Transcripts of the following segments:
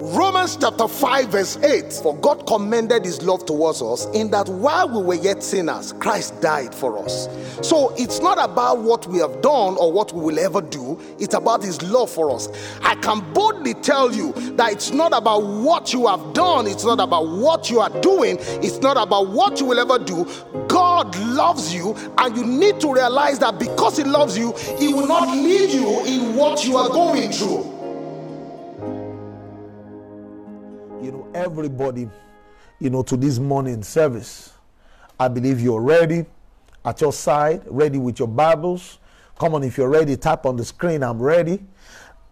Romans chapter 5, verse 8 For God commended his love towards us in that while we were yet sinners, Christ died for us. So it's not about what we have done or what we will ever do, it's about his love for us. I can boldly tell you that it's not about what you have done, it's not about what you are doing, it's not about what you will ever do. God loves you, and you need to realize that because he loves you, he will not leave you in what you are going through. You know, everybody, you know, to this morning service. I believe you're ready at your side, ready with your Bibles. Come on, if you're ready, type on the screen, I'm ready.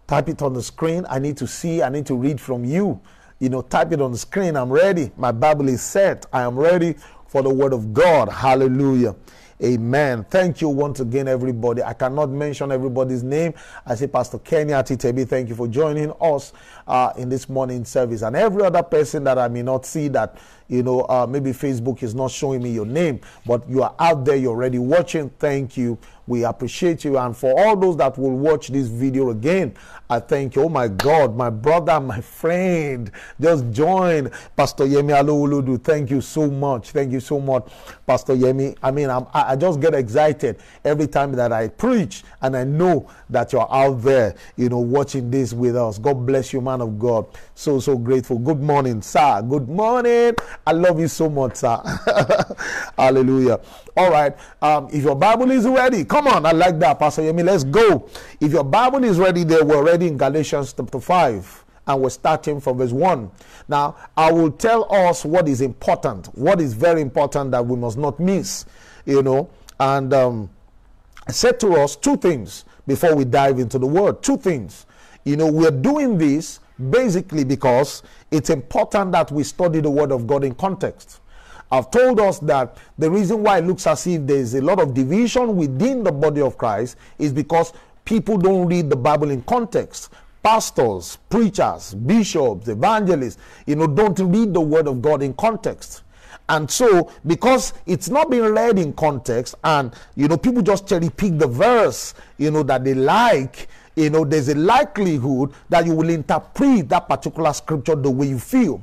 Type it on the screen. I need to see, I need to read from you. You know, type it on the screen, I'm ready. My Bible is set. I am ready for the Word of God. Hallelujah. Amen. Thank you once again, everybody. I cannot mention everybody's name. I say, Pastor Kenny Atitebi, thank you for joining us uh, in this morning service. And every other person that I may not see that, you know, uh, maybe Facebook is not showing me your name, but you are out there, you're already watching. Thank you. We appreciate you. And for all those that will watch this video again, I thank you. Oh my God, my brother, my friend, just join Pastor Yemi Alowoludu. Thank you so much. Thank you so much, Pastor Yemi. I mean, I'm, I just get excited every time that I preach, and I know that you're out there, you know, watching this with us. God bless you, man of God. So, so grateful. Good morning, sir. Good morning. I love you so much, sir. Hallelujah. All right. Um, if your Bible is ready, come on. I like that, Pastor Yemi. Let's go. If your Bible is ready, there we're ready in Galatians chapter 5 and we're starting from verse 1. Now, I will tell us what is important, what is very important that we must not miss, you know. And um, said to us two things before we dive into the word. Two things. You know, we're doing this basically because it's important that we study the word of God in context. I've told us that the reason why it looks as if there's a lot of division within the body of Christ is because people don't read the Bible in context. Pastors, preachers, bishops, evangelists, you know, don't read the word of God in context. And so, because it's not being read in context, and you know, people just cherry pick the verse, you know, that they like, you know, there's a likelihood that you will interpret that particular scripture the way you feel.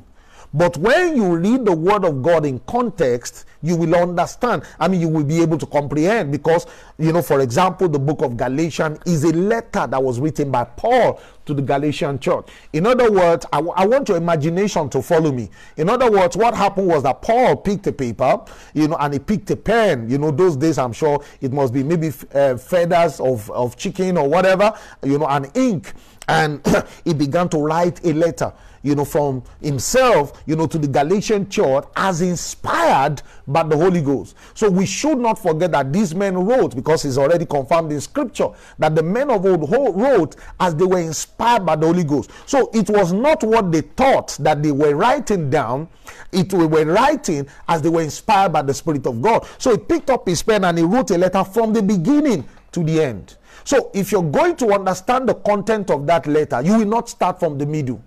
But when you read the word of God in context, you will understand. I mean, you will be able to comprehend because, you know, for example, the book of Galatians is a letter that was written by Paul to the Galatian church. In other words, I, I want your imagination to follow me. In other words, what happened was that Paul picked a paper, you know, and he picked a pen. You know, those days, I'm sure it must be maybe uh, feathers of, of chicken or whatever, you know, and ink. And he began to write a letter you know, from himself, you know, to the Galatian church as inspired by the Holy Ghost. So we should not forget that these men wrote, because it's already confirmed in scripture, that the men of old wrote as they were inspired by the Holy Ghost. So it was not what they thought that they were writing down, it we were writing as they were inspired by the Spirit of God. So he picked up his pen and he wrote a letter from the beginning to the end. So if you're going to understand the content of that letter, you will not start from the middle.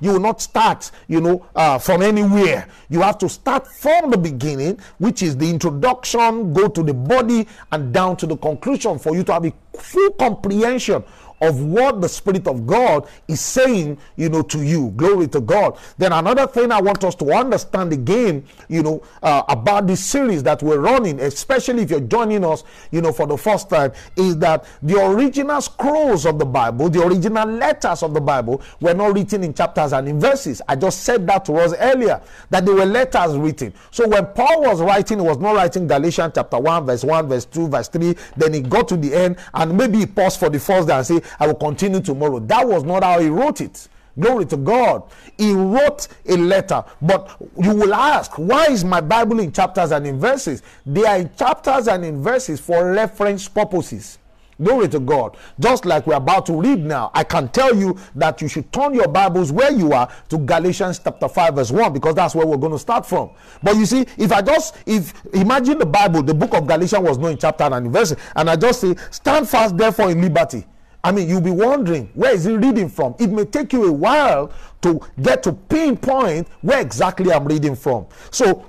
You will not start, you know, uh, from anywhere. You have to start from the beginning, which is the introduction, go to the body, and down to the conclusion for you to have a full comprehension of what the Spirit of God is saying, you know, to you. Glory to God. Then another thing I want us to understand again, you know, uh, about this series that we're running, especially if you're joining us, you know, for the first time, is that the original scrolls of the Bible, the original letters of the Bible, were not written in chapters and in verses. I just said that to us earlier, that they were letters written. So when Paul was writing, he was not writing Galatians chapter 1, verse 1, verse 2, verse 3. Then he got to the end and maybe he paused for the first day and say, I will continue tomorrow. That was not how he wrote it. Glory to God. He wrote a letter. But you will ask, why is my Bible in chapters and in verses? They are in chapters and in verses for reference purposes. Glory to God. Just like we're about to read now, I can tell you that you should turn your Bibles where you are to Galatians chapter 5, verse 1, because that's where we're going to start from. But you see, if I just, if imagine the Bible, the book of Galatians was not in chapter and in verse, and I just say, stand fast therefore in liberty. I mean, you'll be wondering where is he reading from? It may take you a while to get to pinpoint where exactly I'm reading from. So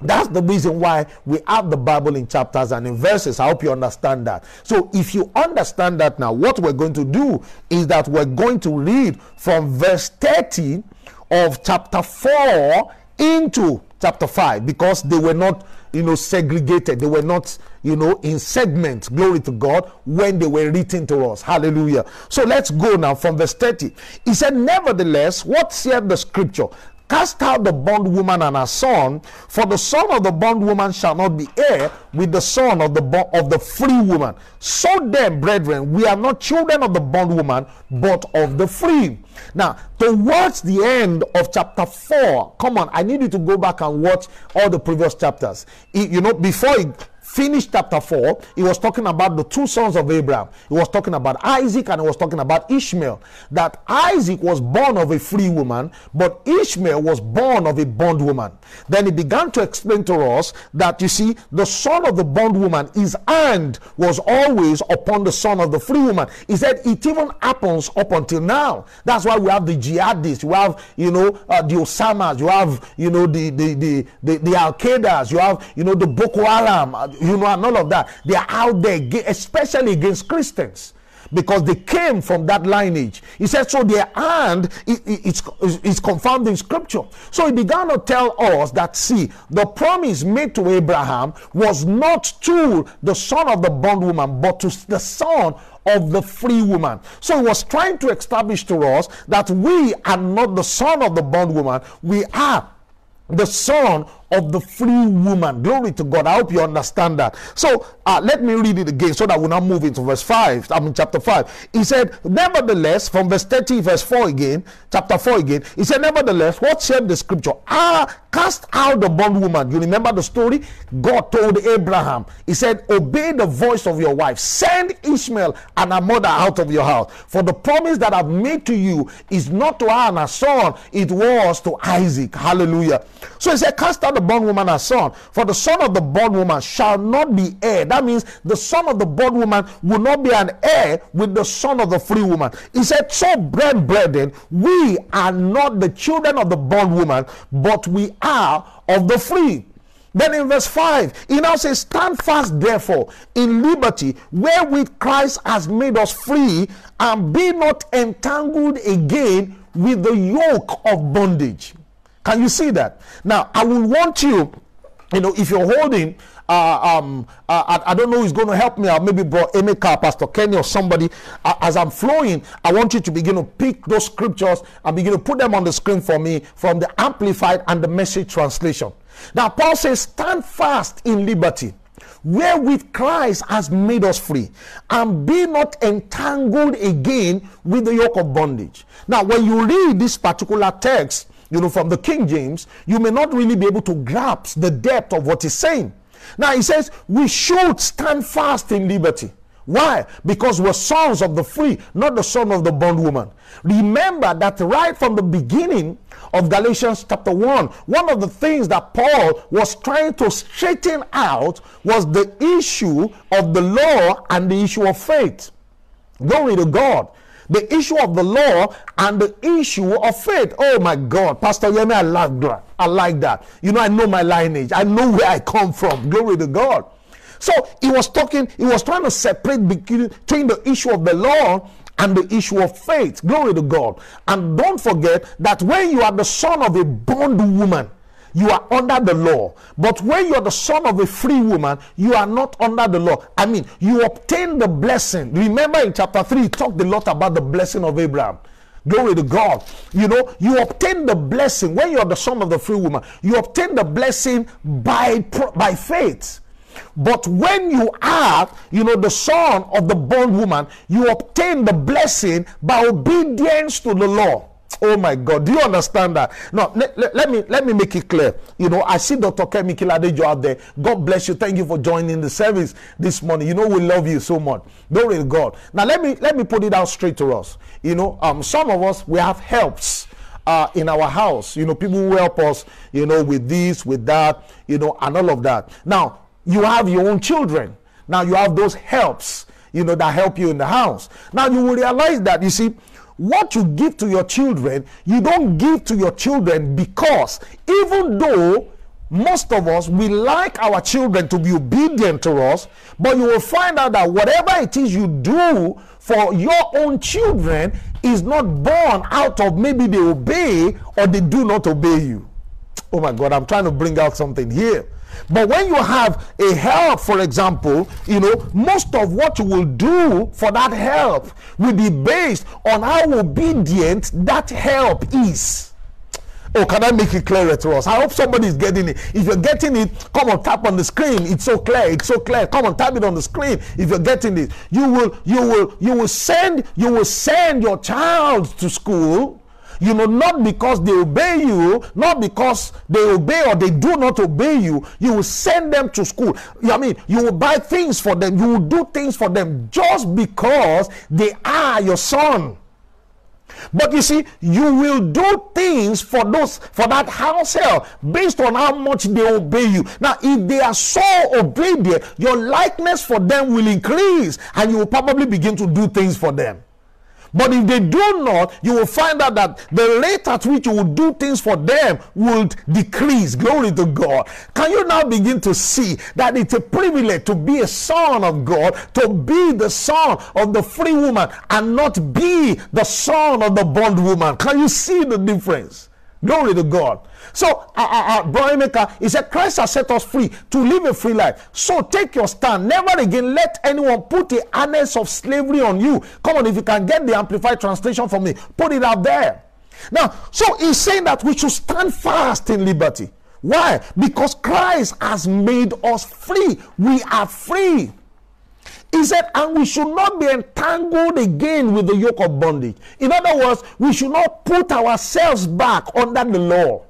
That's the reason why we have the Bible in chapters and in verses. I hope you understand that. So, if you understand that now, what we're going to do is that we're going to read from verse 30 of chapter 4 into chapter 5 because they were not, you know, segregated. They were not, you know, in segments. Glory to God when they were written to us. Hallelujah. So, let's go now from verse 30. He said, Nevertheless, what said the scripture? Cast out the bondwoman and her son, for the son of the bondwoman shall not be heir with the son of the bo- of the free woman. So then, brethren, we are not children of the bondwoman, but of the free. Now, towards the end of chapter 4, come on, I need you to go back and watch all the previous chapters. you know, before finished chapter 4, he was talking about the two sons of Abraham. He was talking about Isaac and he was talking about Ishmael. That Isaac was born of a free woman, but Ishmael was born of a bondwoman. Then he began to explain to us that you see, the son of the bondwoman, his hand was always upon the son of the free woman. He said it even happens up until now. That's why we have the jihadists, you have, you know, uh, the Osamas, you have, you know, the the the the, the Al Qaeda's, you have, you know, the Boko Haram, uh, you know, and all of that. They are out there, especially against Christians because they came from that lineage. He said, so their hand is, is confirmed in scripture. So he began to tell us that, see, the promise made to Abraham was not to the son of the bondwoman, but to the son of the free woman. So he was trying to establish to us that we are not the son of the bondwoman, we are the son of the free woman. Glory to God. I hope you understand that. So uh, let me read it again so that we now move into verse 5. I'm mean, chapter 5. He said, Nevertheless, from verse 30, verse 4 again, chapter 4 again, he said, Nevertheless, what said the scripture? Ah, cast out the bondwoman. You remember the story? God told Abraham, He said, Obey the voice of your wife, send Ishmael and her mother out of your house. For the promise that I've made to you is not to her and her son, it was to Isaac. Hallelujah. So he said, Cast out the bondwoman her son, for the son of the bondwoman shall not be heir. That means the son of the bondwoman will not be an heir with the son of the free woman. He said, So, brethren, we are not the children of the bondwoman, but we are of the free. Then in verse 5, he now says, Stand fast, therefore, in liberty, wherewith Christ has made us free, and be not entangled again with the yoke of bondage. Can you see that? Now, I will want you, you know, if you're holding, uh, um, uh, I, I, don't know who's going to help me out, maybe bro Emeka, Pastor Kenny, or somebody. Uh, as I'm flowing, I want you to begin to pick those scriptures and begin to put them on the screen for me from the Amplified and the Message translation. Now, Paul says, Stand fast in liberty wherewith Christ has made us free, and be not entangled again with the yoke of bondage. Now, when you read this particular text, you know, from the King James, you may not really be able to grasp the depth of what he's saying. Now he says, we should stand fast in liberty. Why? Because we're sons of the free, not the son of the bondwoman. Remember that right from the beginning of Galatians chapter 1, one of the things that Paul was trying to straighten out was the issue of the law and the issue of faith. Glory to God the issue of the law and the issue of faith. Oh my God, Pastor Yemi, I like that. I like that. You know, I know my lineage. I know where I come from. Glory to God. So he was talking, he was trying to separate between the issue of the law and the issue of faith. Glory to God. And don't forget that when you are the son of a bond woman, you are under the law. But when you are the son of a free woman, you are not under the law. I mean, you obtain the blessing. Remember in chapter 3, he talked a lot about the blessing of Abraham. Glory to God. You know, you obtain the blessing when you are the son of the free woman. You obtain the blessing by, by faith. But when you are, you know, the son of the bondwoman, you obtain the blessing by obedience to the law. Oh my God, do you understand that? Let, let, let, me let me make it clear. You know, I see Dr. Kemi Kiladejo out there. God bless you. Thank you for joining the service this morning. You know, we love you so much. Glory to God. Now, let me let me put it out straight to us. You know, um, some of us we have helps. Uh, in our house, you know, people who help us, you know, with this, with that, you know, and all of that. Now, you have your own children. Now, you have those helps, you know, that help you in the house. Now, you will realize that, you see, what you give to your children, you don't give to your children because even though most of us, we like our children to be obedient to us, but you will find out that whatever it is you do for your own children is not born out of maybe they obey or they do not obey you. Oh my God, I'm trying to bring out something here. But when you have a help, for example, you know, most of what you will do for that help will be based on how obedient that help is. Oh, can I make it clearer to us? I hope somebody is getting it. If you're getting it, come on, tap on the screen. It's so clear. It's so clear. Come on, tap it on the screen. If you're getting it, you will, you will, you will send, you will send your child to school. You know, not because they obey you, not because they obey or they do not obey you. You will send them to school. I mean, you will buy things for them. You will do things for them just because they are your son. But you see, you will do things for those for that household based on how much they obey you. Now, if they are so obedient, your likeness for them will increase, and you will probably begin to do things for them. But if they do not, you will find out that the rate at which you will do things for them will decrease. Glory to God. Can you now begin to see that it's a privilege to be a son of God, to be the son of the free woman, and not be the son of the bondwoman? Can you see the difference? Glory to God. So, uh, uh, uh, he said, Christ has set us free to live a free life. So, take your stand. Never again let anyone put the harness of slavery on you. Come on, if you can get the Amplified translation for me, put it out there. Now, so he's saying that we should stand fast in liberty. Why? Because Christ has made us free. We are free. He said, and we should not be entangled again with the yoke of bondage. In other words, we should not put ourselves back under the law.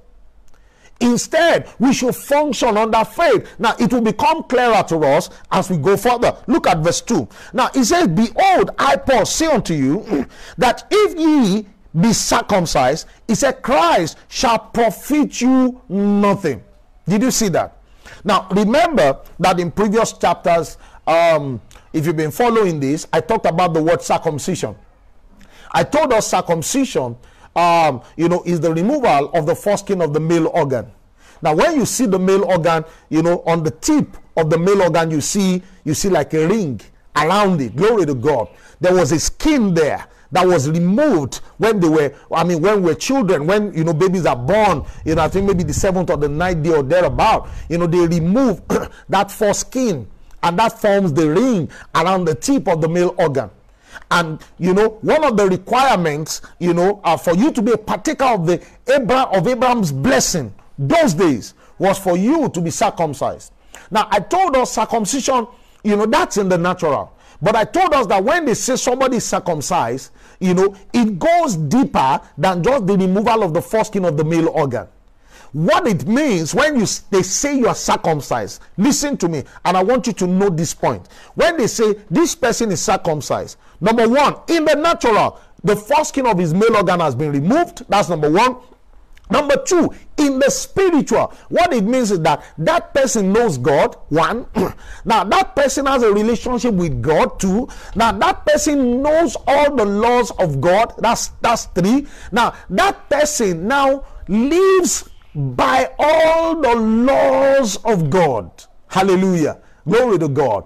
Instead, we should function under faith. Now, it will become clearer to us as we go further. Look at verse 2. Now, it says, Behold, I, Paul, say unto you that if ye be circumcised, he said, Christ shall profit you nothing. Did you see that? Now, remember that in previous chapters, um, if you've been following this, I talked about the word circumcision. I told us circumcision um, you know, is the removal of the foreskin of the male organ. Now, when you see the male organ, you know, on the tip of the male organ, you see, you see like a ring around it. Glory to God. There was a skin there that was removed when they were, I mean, when we're children, when, you know, babies are born, you know, I think maybe the seventh or the ninth day or thereabout, you know, they remove that foreskin and that forms the ring around the tip of the male organ. And you know, one of the requirements, you know, uh, for you to be a partaker of the Abraham of Abraham's blessing those days was for you to be circumcised. Now, I told us circumcision, you know, that's in the natural. But I told us that when they say somebody is circumcised, you know, it goes deeper than just the removal of the foreskin of the male organ what it means when you they say you are circumcised listen to me and i want you to know this point when they say this person is circumcised number one in the natural the foreskin of his male organ has been removed that's number one Number two, in the spiritual, what it means is that that person knows God. One, now that person has a relationship with God. Two, now that person knows all the laws of God. That's that's three. Now that person now lives by all the laws of God. Hallelujah. Glory to God.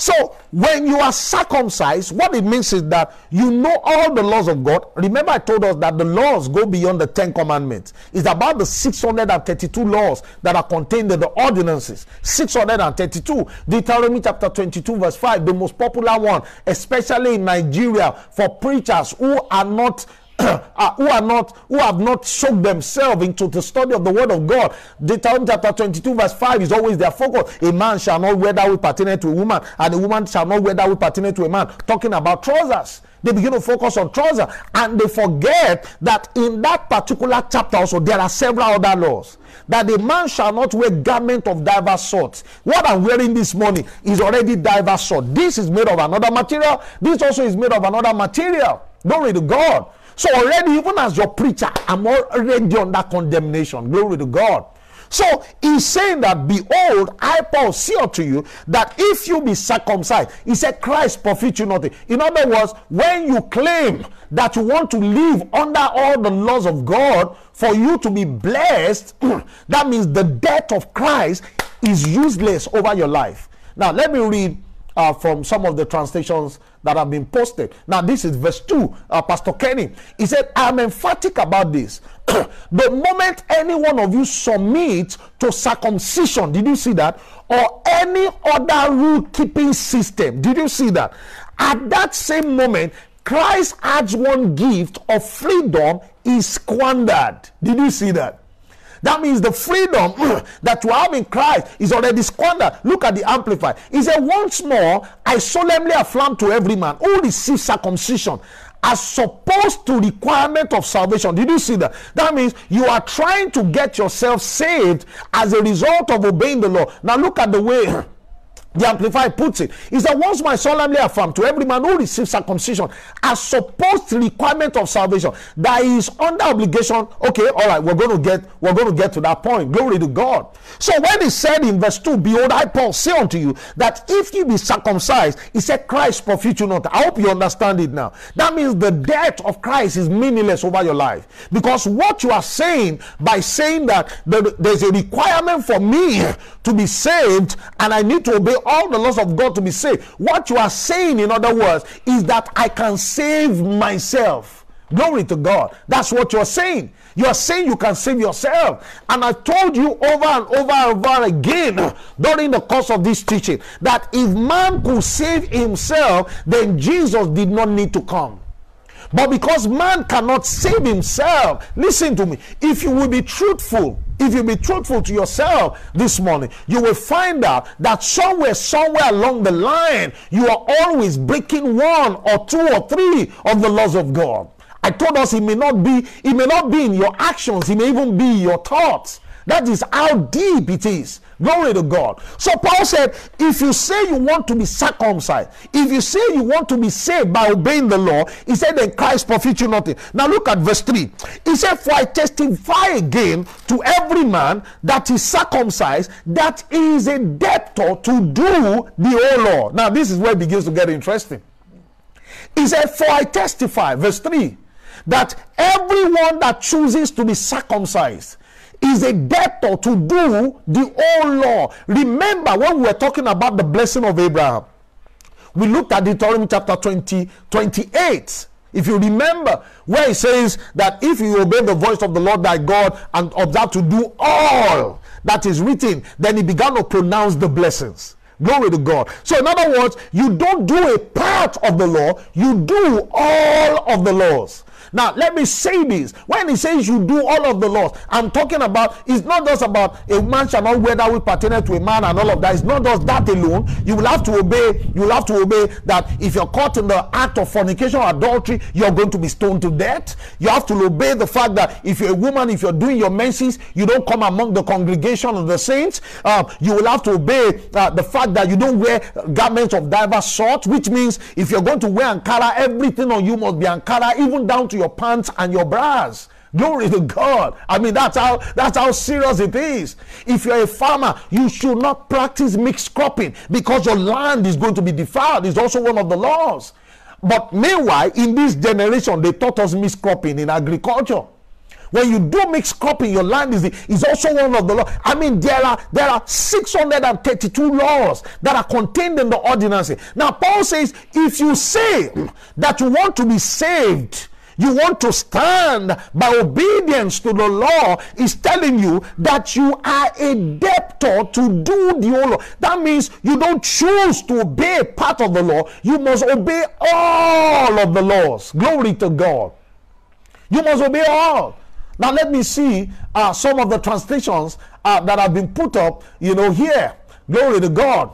So, when you are circumcised, what it means is that you know all the laws of God. Remember, I told us that the laws go beyond the Ten Commandments. It's about the 632 laws that are contained in the ordinances. 632. Deuteronomy chapter 22, verse 5, the most popular one, especially in Nigeria, for preachers who are not uh, who are not who have not soaked themselves into the study of the word of God. Deuteronomy chapter 22, verse 5 is always their focus. A man shall not wear that which pertinent to a woman, and a woman shall not wear that which pertinent to a man. Talking about trousers. They begin to focus on trousers and they forget that in that particular chapter also there are several other laws. That a man shall not wear garment of diverse sorts. What I'm wearing this morning is already diverse sort. This is made of another material. This also is made of another material. Glory to God. So already, even as your preacher, I'm already under condemnation. Glory to God. So he's saying that, behold, I Paul see unto you that if you be circumcised, he said, Christ profit you nothing. In other words, when you claim that you want to live under all the laws of God for you to be blessed, that means the death of Christ is useless over your life. Now, let me read uh, from some of the translations that have been posted. Now, this is verse 2, uh, Pastor Kenny. He said, I'm emphatic about this. the moment any one of you submit to circumcision, did you see that? Or any other rule keeping system, did you see that? At that same moment, Christ adds one gift of freedom is squandered. Did you see that? That means the freedom that you have in Christ is already squandered. Look at the Amplified. He said, Once more, I solemnly affirm to every man who receives circumcision as opposed to requirement of salvation. Did you see that? That means you are trying to get yourself saved as a result of obeying the law. Now look at the way the Amplified puts it. Is that once my solemnly affirm to every man who receives circumcision as supposed requirement of salvation that is under obligation. Okay all right we're going to get we're going to get to that point. Glory to god. So when he said in verse 2 behold i paul say unto you that if you be circumcised he said christ profit you not. I hope you understand it now. That means the death of christ is meaningless over your life. Because what you are saying by saying that there's a requirement for me to be saved and i need to obey all the laws of God to be saved. What you are saying, in other words, is that I can save myself. Glory to God. That's what you're saying. You're saying you can save yourself. And I told you over and over and over again during the course of this teaching that if man could save himself, then Jesus did not need to come. But because man cannot save himself, listen to me. If you will be truthful, if you be truthful to yourself this morning, you will find out that somewhere, somewhere along the line, you are always breaking one or two or three of the laws of God. I told us it may not be, it may not be in your actions, it may even be your thoughts. That is how deep it is. Glory to God. So Paul said, if you say you want to be circumcised, if you say you want to be saved by obeying the law, he said, then Christ profit you nothing. Now look at verse 3. He said, For I testify again to every man that is circumcised, that is a debtor to do the whole law. Now this is where it begins to get interesting. He said, For I testify, verse 3, that everyone that chooses to be circumcised is a debtor to do the whole law. Remember when we were talking about the blessing of Abraham, we looked at Deuteronomy chapter 20, 28. If you remember, where it says that if you obey the voice of the Lord thy God and observe to do all that is written, then he began to pronounce the blessings. Glory to God. So, in other words, you don't do a part of the law, you do all of the laws. Now, let me say this. When he says you do all of the laws, I'm talking about, it's not just about a man shall not wear that which pertaineth to a man and all of that. It's not just that alone. You will have to obey, you will have to obey that if you're caught in the act of fornication or adultery, you're going to be stoned to death. You have to obey the fact that if you're a woman, if you're doing your menses, you don't come among the congregation of the saints. Uh, you will have to obey uh, the fact that you don't wear garments of diverse sort, which means if you're going to wear Ankara, everything on you must be Ankara, even down to your pants and your bras. Glory to God. I mean, that's how that's how serious it is. If you're a farmer, you should not practice mixed cropping because your land is going to be defiled. It's also one of the laws. But meanwhile, in this generation, they taught us mixed cropping in agriculture. When you do mixed cropping, your land is, is also one of the laws. I mean, there are there are 632 laws that are contained in the ordinance. Now, Paul says, if you say that you want to be saved, you want to stand by obedience to the law is telling you that you are a debtor to do the law. That means you don't choose to obey part of the law. You must obey all of the laws. Glory to God. You must obey all. Now let me see uh, some of the translations uh, that have been put up, you know, here. Glory to God.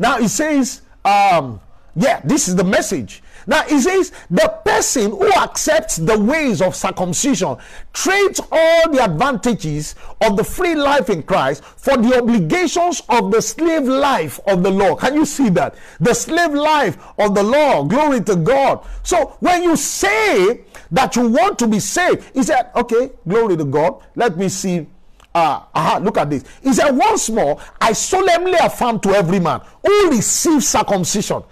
Now it says, um, yeah, this is the message. Now he says the person who accepts the ways of circumcision trades all the advantages of the free life in Christ for the obligations of the slave life of the law. Can you see that? The slave life of the law. Glory to God. So when you say that you want to be saved, he said, okay, glory to God. Let me see uh, aha, look at this. He said, Once more, I solemnly affirm to every man who receives circumcision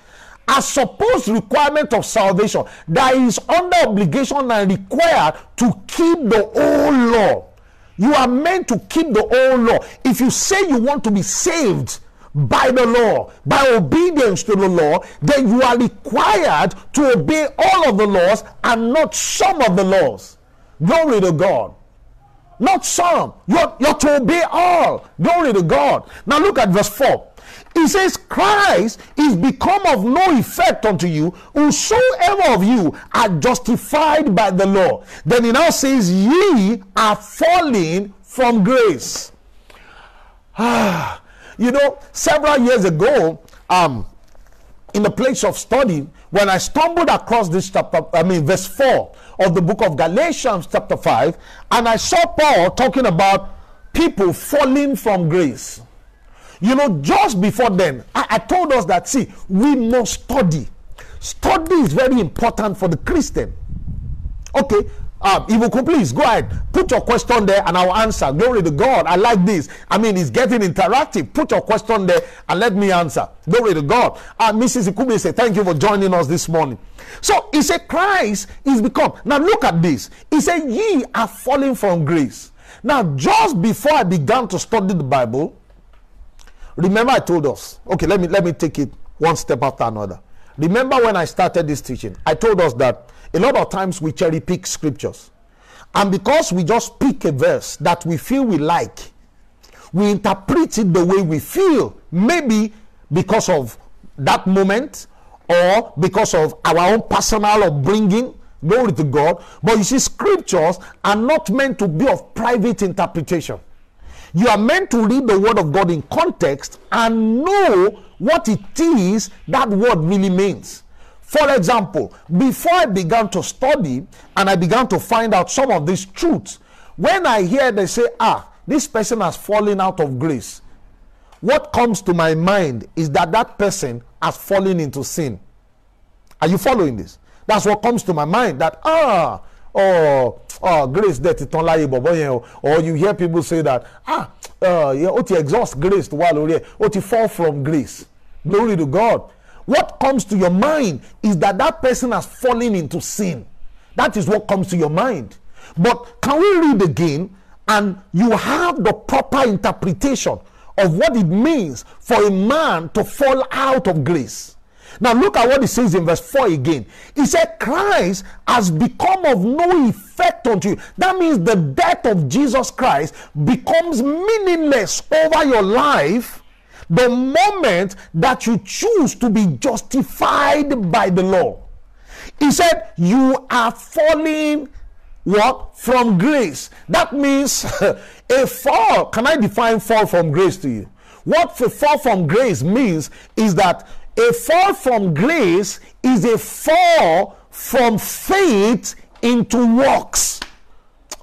as supposed requirement of salvation that is under obligation and required to keep the old law. You are meant to keep the old law. If you say you want to be saved by the law, by obedience to the law, then you are required to obey all of the laws and not some of the laws. Glory to God. Not some. You're, you're to obey all. Glory to God. Now look at verse 4. He says, Christ is become of no effect unto you, whosoever of you are justified by the law. Then he now says, Ye are falling from grace. Ah, you know, several years ago, um, in the place of study, when I stumbled across this chapter, I mean, verse 4 of the book of Galatians, chapter 5, and I saw Paul talking about people falling from grace. You know, just before then, I, I told us that, see, we must study. Study is very important for the Christian. Okay, um, Ibuku, please go ahead. Put your question there and I'll answer. Glory to God. I like this. I mean, it's getting interactive. Put your question there and let me answer. Glory to God. Uh, Mrs. Ikube said, Thank you for joining us this morning. So he said, Christ is become. Now look at this. He said, Ye are falling from grace. Now, just before I began to study the Bible, remember I told us, okay, let me let me take it one step after another. Remember when I started this teaching, I told us that a lot of times we cherry pick scriptures. And because we just pick a verse that we feel we like, we interpret it the way we feel. Maybe because of that moment or because of our own personal upbringing. Glory to God. But you see, scriptures are not meant to be of private interpretation. You are meant to read the word of God in context and know what it is that word really means. For example, before I began to study and I began to find out some of these truths, when I hear they say, ah, this person has fallen out of grace, what comes to my mind is that that person has fallen into sin. Are you following this? That's what comes to my mind that, ah, oh, oh grace that it or you hear people say that, ah, uh, yeah, oh, exhaust grace to while oh, you fall from grace. Glory to God what comes to your mind is that that person has fallen into sin. That is what comes to your mind. But can we read again and you have the proper interpretation of what it means for a man to fall out of grace? Now look at what he says in verse 4 again. He said, Christ has become of no effect unto you. That means the death of Jesus Christ becomes meaningless over your life the moment that you choose to be justified by the law. He said, You are falling what? From grace. That means a fall. Can I define fall from grace to you? What fall from grace means is that a fall from grace is a fall from faith into works.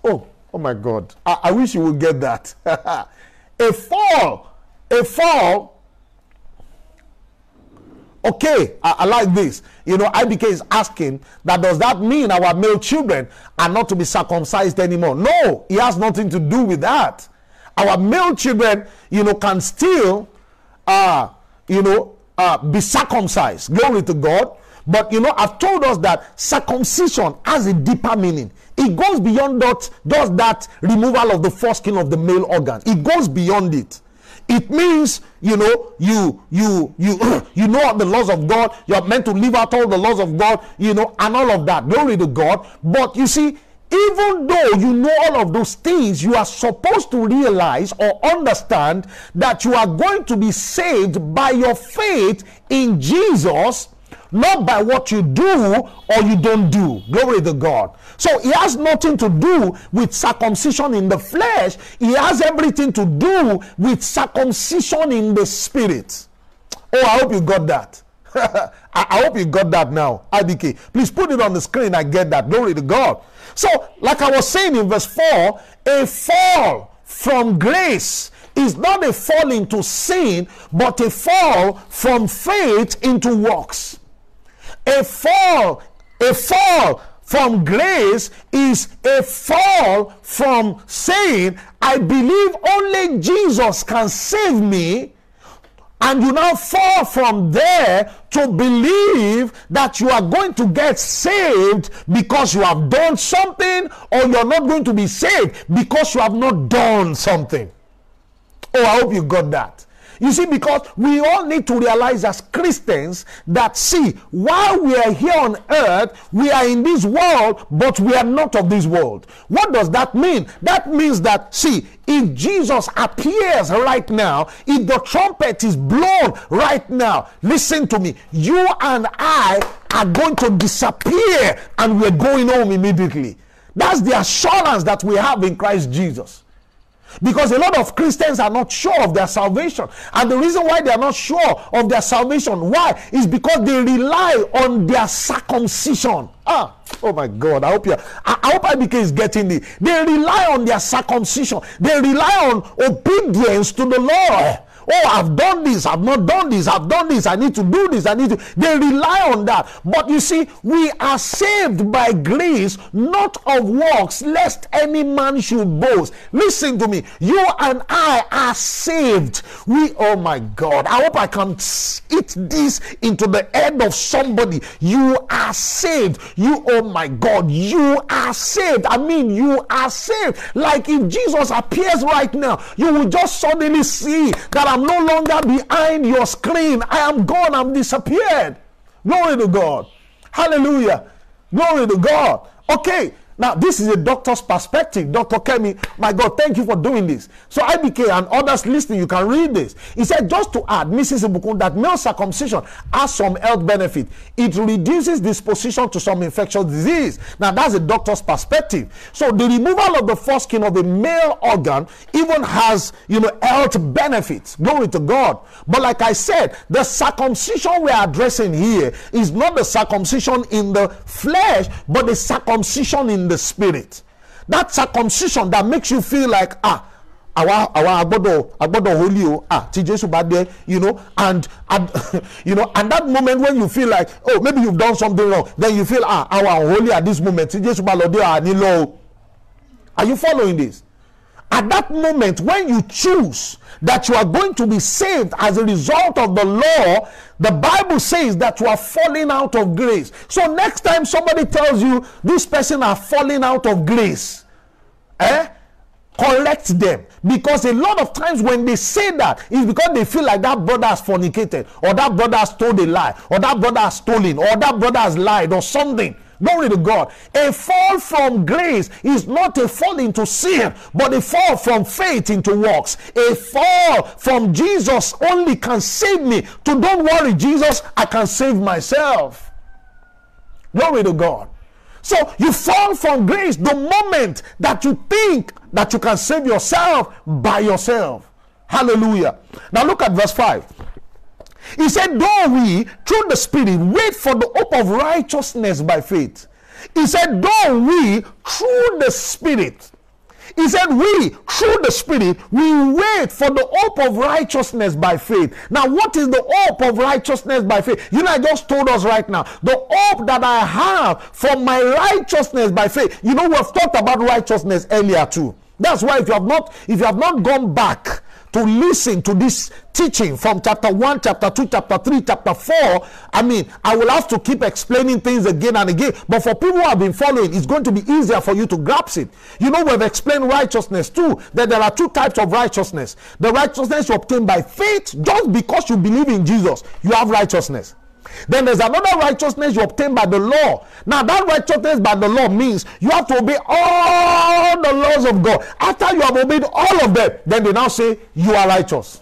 Oh, oh my God. I, I wish you would get that. a fall a fall okay I, I, like this you know ibk is asking that does that mean our male children are not to be circumcised anymore no it has nothing to do with that our male children you know can still uh you know uh, be circumcised glory to god but you know i've told us that circumcision has a deeper meaning it goes beyond that just that removal of the foreskin of the male organ it goes beyond it it means, you know, you you you you know the laws of God. You're meant to live out all the laws of God, you know, and all of that. Glory to God. But you see, even though you know all of those things, you are supposed to realize or understand that you are going to be saved by your faith in Jesus not by what you do or you don't do. Glory to God. So it has nothing to do with circumcision in the flesh, it has everything to do with circumcision in the spirit. Oh, I hope you got that. I, hope you got that now. IBK. Please put it on the screen. I get that. Glory to God. So, like I was saying in verse 4, a fall from grace is not a fall into sin, but a fall from faith into works. A fall, a fall from grace is a fall from saying, I believe only Jesus can save me and you now fall from there to believe that you are going to get saved because you have done something, or you're not going to be saved because you have not done something. Oh, I hope you got that. You see, because we all need to realize as Christians that, see, while we are here on earth, we are in this world, but we are not of this world. What does that mean? That means that, see, if Jesus appears right now, if the trumpet is blown right now, listen to me, you and I are going to disappear and we're going home immediately. That's the assurance that we have in Christ Jesus. Because a lot of Christians are not sure of their salvation. And the reason why they are not sure of their salvation, why? Is because they rely on their circumcision. Ah, oh my God. I hope you I, I hope IBK is getting it. They rely on their circumcision. They rely on obedience to the Lord oh i've done this i've not done this i've done this i need to do this i need to they rely on that. But you see we are saved by grace not of works lest any man should boast. Listen to me. You and i are saved. We oh my god i hope i can eat this into the head of somebody. You are saved. You oh my god you are saved. I mean you are saved. Like if jesus appears right now you will just suddenly see that I'm no longer behind your screen. I am gone. I'm disappeared. Glory to God. Hallelujah. Glory to God. Okay, now, this is a doctor's perspective. Dr. Kemi, my God, thank you for doing this. So, IBK and others listening, you can read this. He said, just to add, Mrs. Ibukun, that male circumcision has some health benefit. It reduces disposition to some infectious disease. Now, that's a doctor's perspective. So, the removal of the foreskin of a male organ even has, you know, health benefits. Glory to God. But, like I said, the circumcision we're addressing here is not the circumcision in the flesh, but the circumcision in the spirit. That circumcision that makes you feel like ah àwa àwa agbọ́dọ̀ agbọ́dọ̀ holy o. Ah tí Jésù bá dé you know and and you know and that moment when you feel like oh maybe you've done something wrong then you feel ah àwa unholy at this moment. Tí Jésù bá lọ dé àní lọ o. Are you following this? At that moment when you choose that you are going to be saved as a result of the law, the Bible says that you are falling out of grace. So next time somebody tells you this person are falling out of grace, eh? Collect them because a lot of times when they say that is because they feel like that brother has fornicated or that brother has told a lie or that brother has stolen or that brother has lied or something. Glory to God. A fall from grace is not a fall into sin, but a fall from faith into works. A fall from Jesus only can save me. To don't worry, Jesus, I can save myself. Glory to God. So you fall from grace the moment that you think that you can save yourself by yourself. Hallelujah. Now look at verse 5. He said, Though we, through the Spirit, wait for the hope of righteousness by faith. He said, Though we, through the Spirit, he said, We, through the Spirit, we wait for the hope of righteousness by faith. Now, what is the hope of righteousness by faith? You know, I just told us right now the hope that I have for my righteousness by faith. You know, we've talked about righteousness earlier too. That's why if you have not, if you have not gone back to listen to this teaching from chapter 1, chapter 2, chapter 3, chapter 4, I mean, I will have to keep explaining things again and again. But for people who have been following, it's going to be easier for you to grasp it. You know, we've explained righteousness too, that there are two types of righteousness. The righteousness you obtain by faith, just because you believe in Jesus, you have righteousness. Then there's another righteousness you obtain by the law. Now, that righteousness by the law means you have to obey all the laws of God. After you have obeyed all of them, then they now say you are righteous.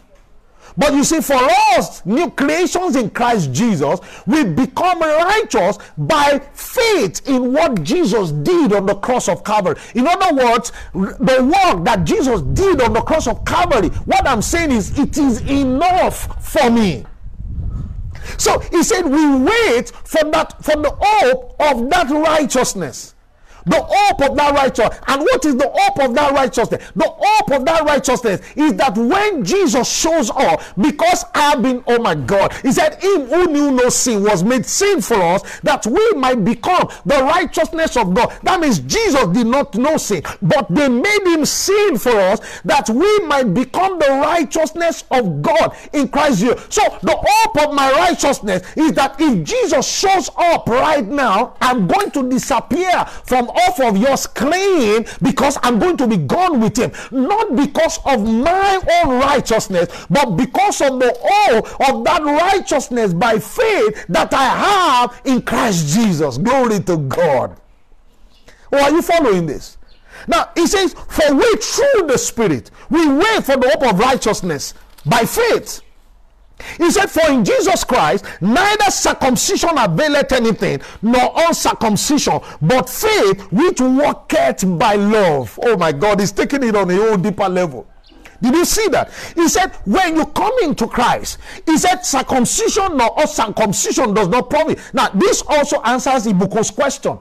But you see, for us, new creations in Christ Jesus, we become righteous by faith in what Jesus did on the cross of Calvary. In other words, the work that Jesus did on the cross of Calvary, what I'm saying is, it is enough for me. So he said, We wait for that for the hope of that righteousness. The hope of that righteousness. And what is the hope of that righteousness? The hope of that righteousness is that when Jesus shows up, because I have been, oh my God, he said, Him who knew no sin was made sin for us, that we might become the righteousness of God. That means Jesus did not know sin, but they made him sin for us that we might become the righteousness of God in Christ Jesus. So the hope of my righteousness is that if Jesus shows up right now, I'm going to disappear from off of your screen because I'm going to be gone with him. Not because of my own righteousness, but because of the hope of that righteousness by faith that I have in Christ Jesus. Glory to God. Are you following this? Now, he says, For we through the Spirit, we wait for the hope of righteousness by faith. He said, For in Jesus Christ, neither circumcision availeth anything, nor uncircumcision, but faith which worketh by love. Oh my God, he's taking it on a whole deeper level. Did you see that? He said, when you come into Christ, he said, circumcision nor uncircumcision does not profit. Now, this also answers Ibuko's question.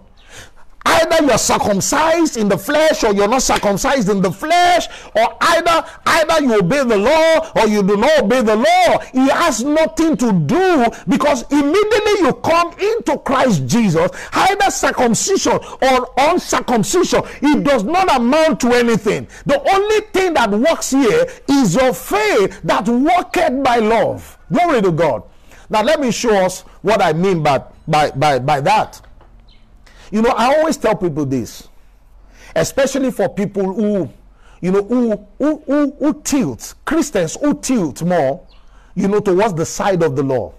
Either you're circumcised in the flesh or you're not circumcised in the flesh, or either either you obey the law or you do not obey the law. It has nothing to do because immediately you come into Christ Jesus, either circumcision or uncircumcision, it does not amount to anything. The only thing that works here is your faith that worketh by love. Glory to God. Now let me show us what I mean by by by, by that. You know, I always tell people this, especially for people who, you know, who who who, who tilt Christians who tilt more, you know, towards the side of the law.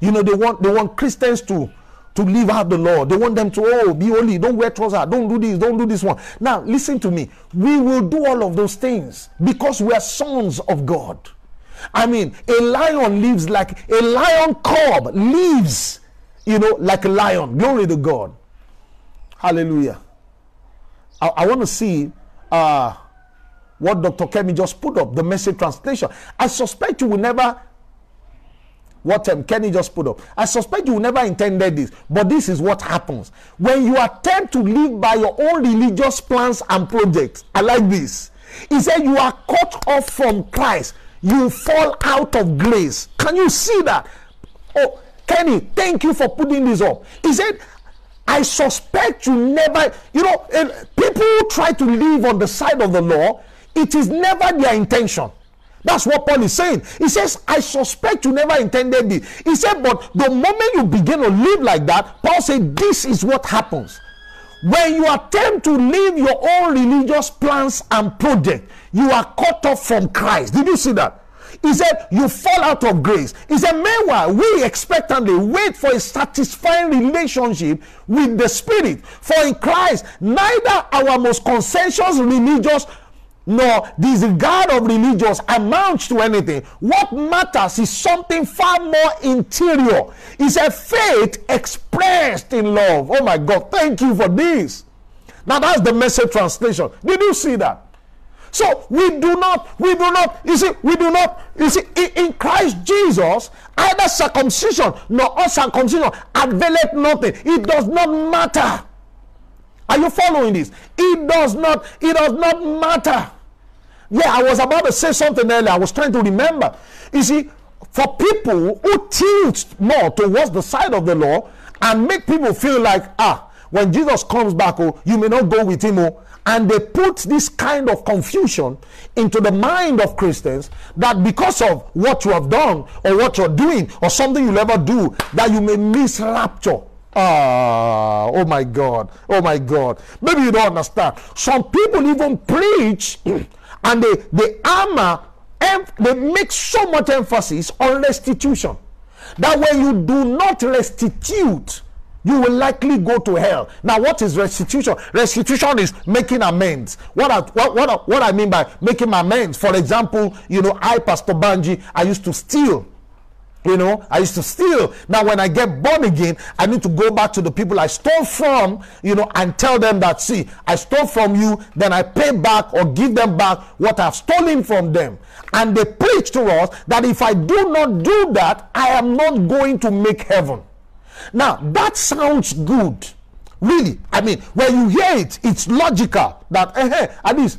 You know, they want they want Christians to to live out the law. They want them to oh be holy, don't wear trousers, don't do this, don't do this one. Now listen to me. We will do all of those things because we are sons of God. I mean, a lion lives like a lion cub lives, you know, like a lion. Glory to God. Hallelujah. I, I want to see uh, what Dr. Kemi just put up, the message translation. I suspect you will never, what um, Kenny just put up, I suspect you will never intended this, but this is what happens. When you attempt to live by your own religious plans and projects, I like this. He said, You are cut off from Christ, you fall out of grace. Can you see that? Oh, Kenny, thank you for putting this up. He said, I suspect you never, you know, eh, people who try to live on the side of the law, it is never their intention. That's what Paul is saying. He says, I suspect you never intended it. He said, but the moment you begin to live like that, Paul said, this is what happens. When you attempt to live your own religious plans and project, you are cut off from Christ. Did you see that? He said, You fall out of grace. He said, Meanwhile, we expectantly wait for a satisfying relationship with the Spirit. For in Christ, neither our most conscientious religious nor disregard of religious amounts to anything. What matters is something far more interior. It's a faith expressed in love. Oh my God, thank you for this. Now that's the message translation. Did you see that? So we do not, we do not, you see, we do not, you see, in, in Christ Jesus, either circumcision nor uncircumcision availeth nothing. It does not matter. Are you following this? It does not, it does not matter. Yeah, I was about to say something earlier. I was trying to remember. You see, for people who tilt more towards the side of the law and make people feel like, ah, when Jesus comes back, oh, you may not go with him, oh, and they put this kind of confusion into the mind of Christians that because of what you have done or what you're doing or something you'll ever do, that you may miss rapture. Ah, oh my God, oh my God. Maybe you don't understand. Some people even preach and they, they armor, they make so much emphasis on restitution that when you do not restitute, you will likely go to hell. Now, what is restitution? Restitution is making amends. What I, what, what, what I mean by making amends, for example, you know, I, Pastor Banji, I used to steal. You know, I used to steal. Now, when I get born again, I need to go back to the people I stole from, you know, and tell them that, see, I stole from you, then I pay back or give them back what I've stolen from them. And they preach to us that if I do not do that, I am not going to make heaven. Now, that sounds good Really, I mean, when you hear it, it's logical that eh, at least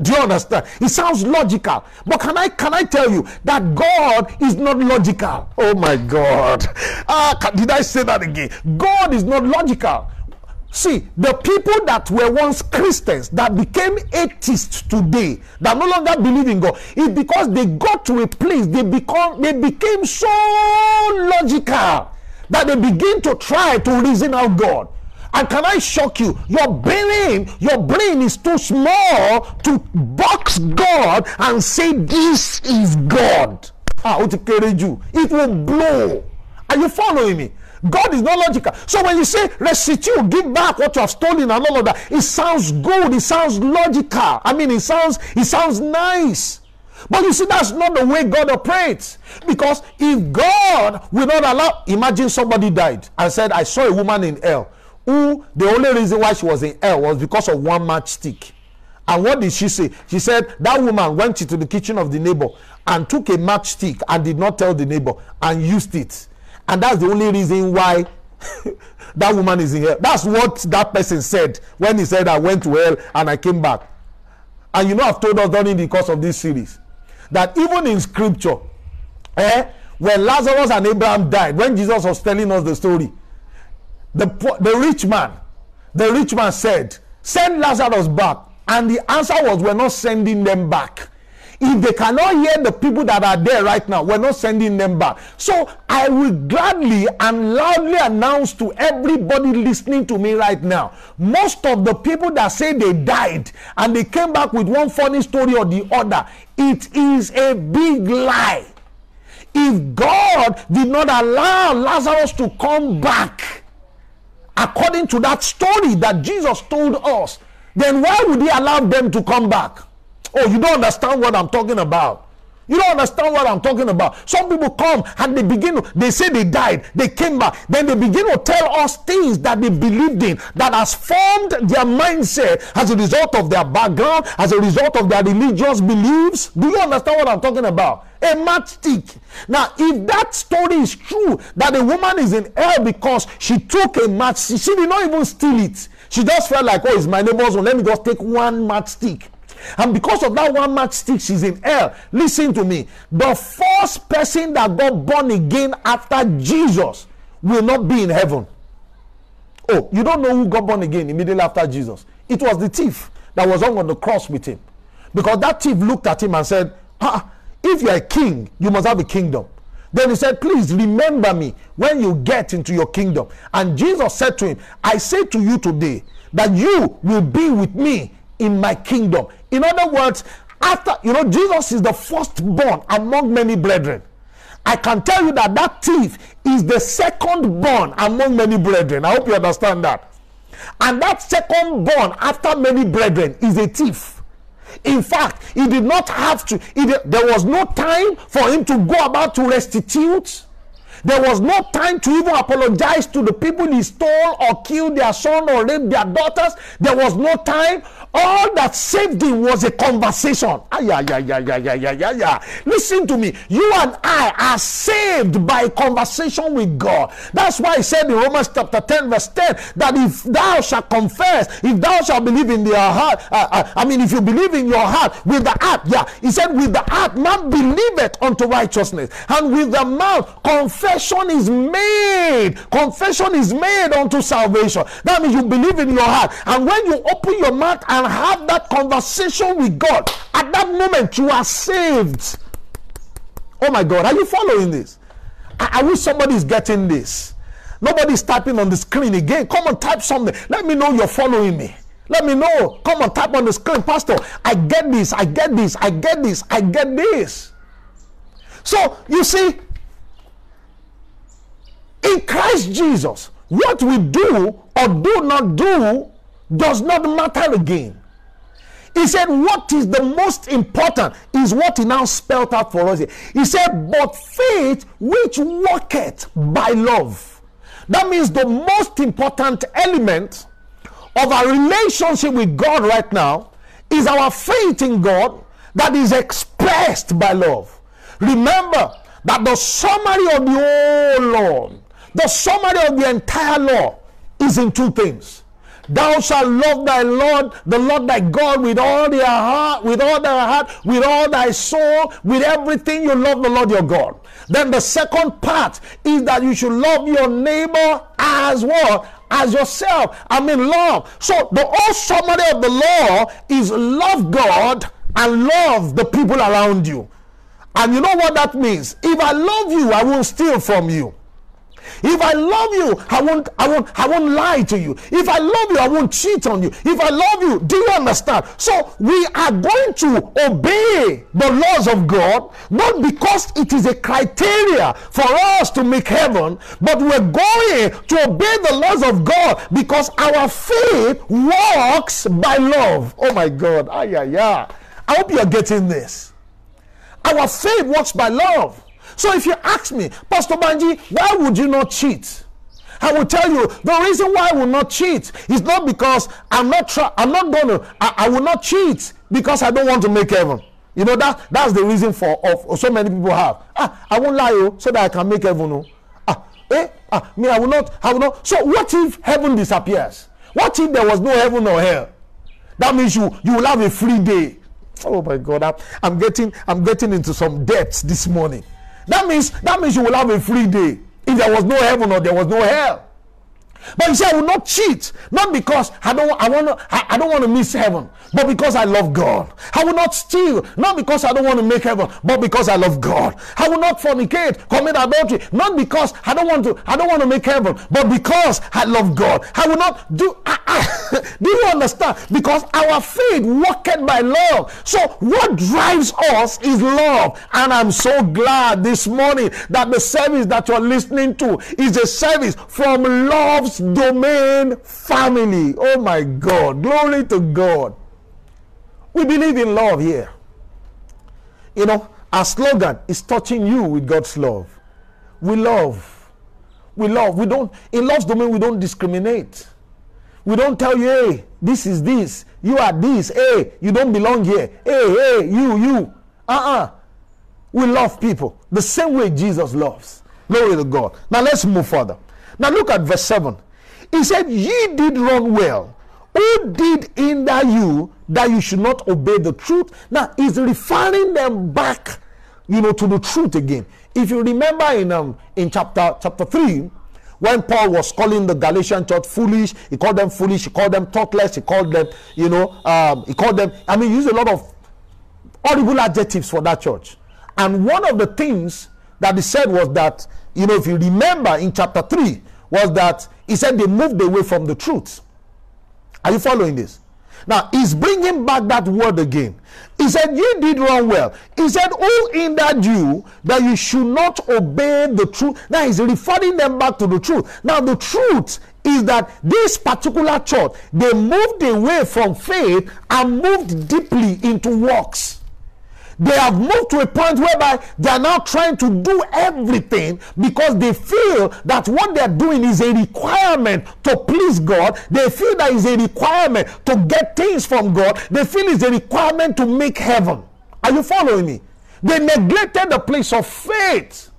Do you understand? It sounds logical. But can I can I tell you that God is not logical? Oh my God. Uh, did I say that again? God is not logical. See, the people that were once Christians that became atheists today, that no longer believe in God, is because they got to a place they become they became so logical that they begin to try to reason out God. And can I shock you? Your brain, your brain is too small to box God and say this is God. Ah, it will blow. Are you following me? God is not logical. So when you say restitute, give back what you have stolen and all of that, it sounds good. It sounds logical. I mean, it sounds it sounds nice. But you see, that's not the way God operates. Because if God will not allow, imagine somebody died and said, I saw a woman in hell who the only reason why she was in hell was because of one matchstick. And what did she say? She said that woman went into the kitchen of the neighbor and took a matchstick and did not tell the neighbor and used it. And that's the only reason why that woman is in hell. That's what that person said when he said, I went to hell and I came back. And you know, I've told us during the course of this series that even in scripture, eh, when Lazarus and Abraham died, when Jesus was telling us the story, the, the rich man, the rich man said, Send Lazarus back. And the answer was, We're not sending them back. If they cannot hear the people that are there right now, we're not sending them back. So I will gladly and loudly announce to everybody listening to me right now most of the people that say they died and they came back with one funny story or the other, it is a big lie. If God did not allow Lazarus to come back, according to that story that Jesus told us, then why would he allow them to come back? Oh, you don't understand what I'm talking about. You don't understand what I'm talking about. Some people come and they begin, they say they died, they came back, then they begin to tell us things that they believed in that has formed their mindset as a result of their background, as a result of their religious beliefs. Do you understand what I'm talking about? A matchstick. Now, if that story is true, that a woman is in hell because she took a matchstick, she did not even steal it. She just felt like, oh, it's my neighbor's one. Let me just take one matchstick. And because of that one matchstick, she's in hell. Listen to me. The first person that got born again after Jesus will not be in heaven. Oh, you don't know who got born again immediately after Jesus? It was the thief that was hung on the cross with him. Because that thief looked at him and said, ah, If you're a king, you must have a kingdom. Then he said, Please remember me when you get into your kingdom. And Jesus said to him, I say to you today that you will be with me in my kingdom. In other words, after, you know, Jesus is the firstborn among many brethren. I can tell you that that thief is the second born among many brethren. I hope you understand that. And that second born after many brethren is a thief. In fact, he did not have to, did, there was no time for him to go about to restitute there was no time to even apologize to the people he stole or killed their son or raped their daughters. There was no time. All that saved him was a conversation. Ah, yeah, yeah, yeah, yeah, yeah, yeah, yeah. Listen to me. You and I are saved by conversation with God. That's why he said in Romans chapter 10, verse 10, that if thou shalt confess, if thou shalt believe in your heart, uh, uh, I mean, if you believe in your heart with the heart, yeah, he said, with the heart, man believeth unto righteousness, and with the mouth confess confession is made. Confession is made unto salvation. That means you believe in your heart. And when you open your mouth and have that conversation with God, at that moment you are saved. Oh my God, are you following this? I, I wish somebody is getting this. Nobody's typing on the screen again. Come on, type something. Let me know you're following me. Let me know. Come on, type on the screen, Pastor. I get this. I get this. I get this. I get this. So you see, in Christ Jesus, what we do or do not do does not matter again. He said, What is the most important is what he now spelled out for us. He said, But faith which worketh by love. That means the most important element of our relationship with God right now is our faith in God that is expressed by love. Remember that the summary of the whole law the summary of the entire law is in two things. Thou shalt love thy Lord, the Lord thy God, with all their heart, with all thy heart, with all thy soul, with everything you love the Lord your God. Then the second part is that you should love your neighbor as well As yourself. I mean, love. So the whole summary of the law is love God and love the people around you. And you know what that means? If I love you, I won't steal from you. If I love you, I won't, I won't, I won't lie to you. If I love you, I won't cheat on you. If I love you, do you understand? So we are going to obey the laws of God, not because it is a criteria for us to make heaven, but we're going to obey the laws of God because our faith works by love. Oh my God. Ah, yeah, yeah. I hope you're getting this. Our faith works by love. So if you ask me, Pastor Banji, why would you not cheat? I will tell you the reason why I will not cheat is not because I'm not try, I'm not gonna I, I, will not cheat because I don't want to make heaven. You know that that's the reason for of, so many people have. Ah, I won't lie you oh, so that I can make heaven. Oh. Ah, eh? Ah, me I will not I will not. So what if heaven disappears? What if there was no heaven or hell? That means you you will have a free day. Oh my God, I'm, I'm getting I'm getting into some depths this morning. That means that means you will have a free day if there was no heaven or there was no hell. But he said, I will not cheat, not because I don't I want to I, I don't want to miss heaven, but because I love God. I will not steal, not because I don't want to make heaven, but because I love God. I will not fornicate, commit adultery, not because I don't want to I don't want to make heaven, but because I love God. I will not do I, I, do you understand? Because our faith worketh by love. So what drives us is love. And I'm so glad this morning that the service that you're listening to is a service from love's domain family. Oh my God. Glory to God. We believe in love here. You know, our slogan is touching you with God's love. We love. We love. We don't, in love's domain, we don't discriminate. We don't tell you, hey, this is this. You are this. Hey, you don't belong here. Hey, hey, you, you. Uh uh-uh. uh We love people the same way Jesus loves. Glory to God. Now let's move further. Now look at verse 7. He said, Ye did run well. Who did hinder you that you should not obey the truth? Now he's referring them back, you know, to the truth again. If you remember in um in chapter chapter 3, when Paul was calling the Galatian church foolish, he called them foolish, he called them thoughtless, he called them, you know, um, he called them, I mean, he used a lot of horrible adjectives for that church. And one of the things that he said was that, you know, if you remember in chapter 3, was that he said they moved away from the truth. Are you following this? Now he's bringing back that word again. He said, You did wrong well. He said, Who hindered you that you should not obey the truth? Now he's referring them back to the truth. Now, the truth is that this particular church they moved away from faith and moved deeply into works. They have moved to a point whereby they are now trying to do everything because they feel that what they are doing is a requirement to please God. They feel that is a requirement to get things from God. They feel it's a requirement to make heaven. Are you following me? They neglected the place of faith.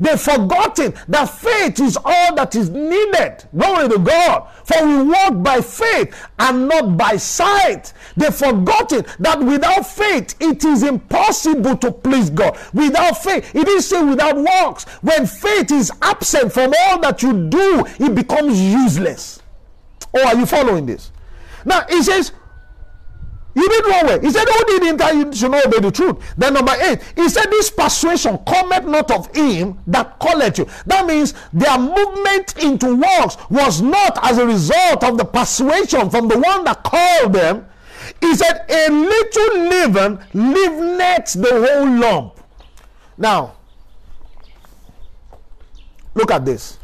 They've forgotten that faith is all that is needed. Glory to God. For we walk by faith and not by sight. They've forgotten that without faith it is impossible to please God. Without faith, it is say without works. When faith is absent from all that you do, it becomes useless. Oh, are you following this? Now, it says, you did wrong way. He said, Who did enter you should not obey the truth? Then number eight, he said, This persuasion cometh not of him that calleth you. That means their movement into works was not as a result of the persuasion from the one that called them. He said, A little leaven leaveneth the whole lump. Now, look at this.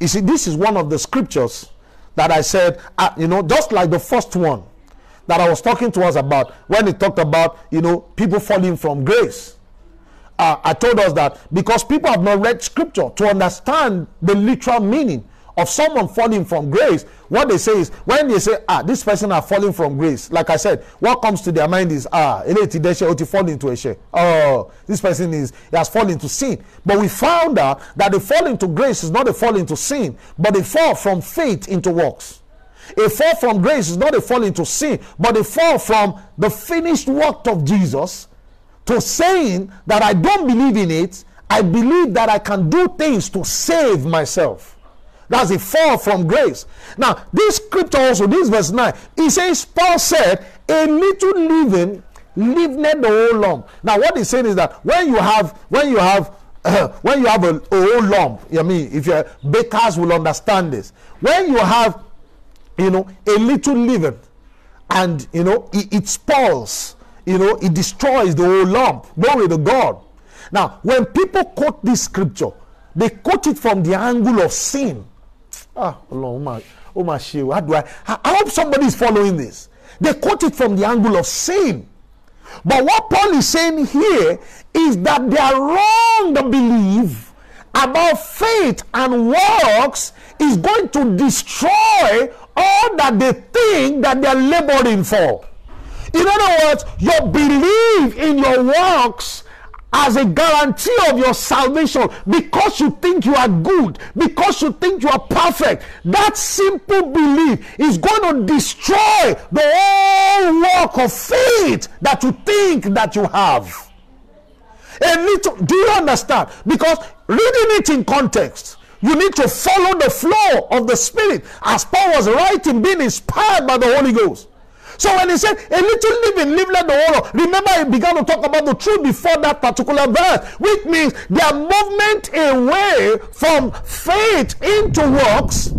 You see, this is one of the scriptures that I said, uh, you know, just like the first one that I was talking to us about when he talked about, you know, people falling from grace. Uh, I told us that because people have not read scripture to understand the literal meaning of someone falling from grace, what they say is when they say, ah, this person are falling from grace, like I said, what comes to their mind is, ah, to fall into a share. Oh, this person is he has fallen into sin. But we found out that the fall into grace is not a fall into sin, but a fall from faith into works. A fall from grace is not a fall into sin, but a fall from the finished work of Jesus to saying that I don't believe in it. I believe that I can do things to save myself. That's a fall from grace. Now, this scripture also, this verse 9, it says, Paul said, A little leaven leavened the whole lump. Now, what he's saying is that when you have, when you have, uh, when you have a, a whole lump, I mean, if you're bakers will understand this. When you have, you know, a little leaven, and you know, it, it spoils, you know, it destroys the whole lump. Glory to God. Now, when people quote this scripture, they quote it from the angle of sin. Ah, oh my, oh my How do I? I hope somebody is following this. They quote it from the angle of sin. But what Paul is saying here is that they are wrong to believe about faith and works is going to destroy all that they think that they're laboring for. In other words, your belief in your works as a guarantee of your salvation because you think you are good, because you think you are perfect. That simple belief is going to destroy the whole work of faith that you think that you have. A little, do you understand? Because reading it in context, you need to follow the flow of the Spirit as Paul was writing, being inspired by the Holy Ghost. So when he said a little leaven, live like the whole, remember he began to talk about the truth before that particular verse, which means their movement away from faith into works.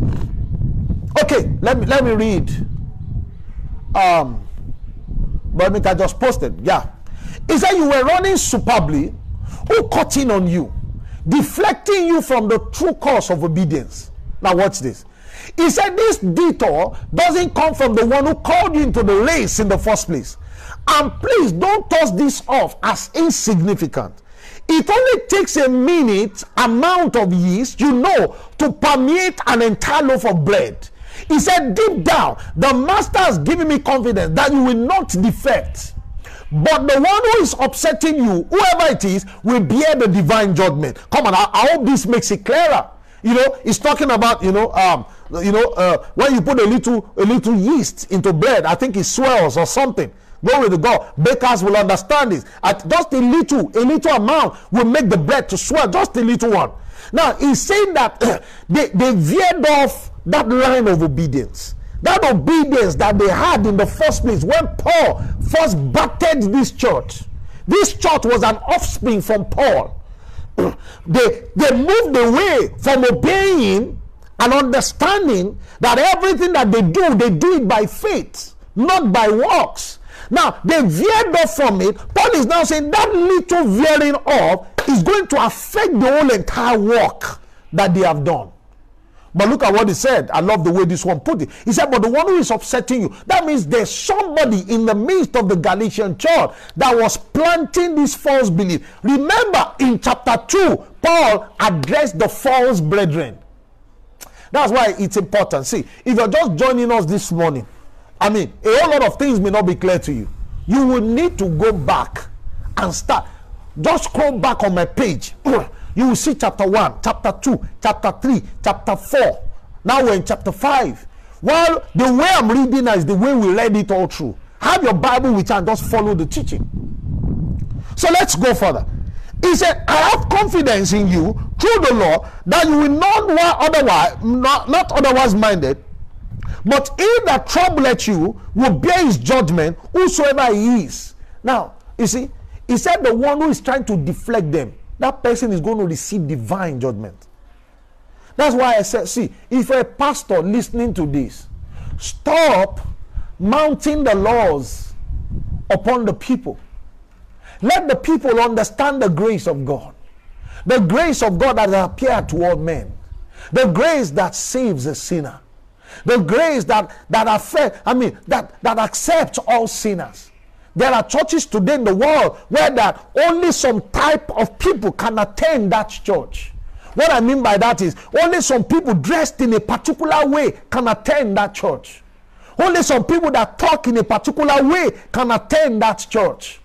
Okay, let me let me read. Um, but I just posted. Yeah, he said you were running superbly. Who cut in on you, deflecting you from the true course of obedience? Now watch this. He said this detour doesn't come from the one who called you into the race in the first place. And please don't toss this off as insignificant. It only takes a minute amount of yeast, you know, to permeate an entire loaf of bread. He said, deep down, the master has given me confidence that you will not defect. But the one who is upsetting you, whoever it is, will bear the divine judgment. Come on, I, I hope this makes it clearer. You know, he's talking about, you know, um, you know, uh, when you put a little a little yeast into bread, I think it swells or something. Glory to God. Bakers will understand this. At just a little, a little amount will make the bread to swell, just a little one. Now he's saying that they, they veered off that line of obedience. That obedience that they had in the first place when Paul first battered this church. This church was an offspring from Paul. they, they moved away from obeying and understanding that everything that they do, they do it by faith, not by works. Now, they veered off from it. Paul is now saying that little veering off is going to affect the whole entire work that they have done. But look at what he said. I love the way this one put it. He said, But the one who is upsetting you, that means there's somebody in the midst of the Galatian church that was planting this false belief. Remember, in chapter 2, Paul addressed the false brethren. That's why it's important. See, if you're just joining us this morning, I mean, a whole lot of things may not be clear to you. You will need to go back and start. Just scroll back on my page. you will see chapter 1, chapter 2, chapter 3, chapter 4. Now we're in chapter 5. Well, the way I'm reading is the way we read it all through. Have your Bible with you and just follow the teaching. So let's go further. He said, I have confidence in you through the law that you will not otherwise not, not otherwise minded, but he that troubleth you will bear his judgment, whosoever he is. Now, you see, he said the one who is trying to deflect them, that person is going to receive divine judgment. That's why I said, see, if a pastor listening to this, stop mounting the laws upon the people let the people understand the grace of God. The grace of God that appeared to all men. The grace that saves a sinner. The grace that that affect, I mean, that, that accepts all sinners. There are churches today in the world where that only some type of people can attend that church. What I mean by that is only some people dressed in a particular way can attend that church. Only some people that talk in a particular way can attend that church.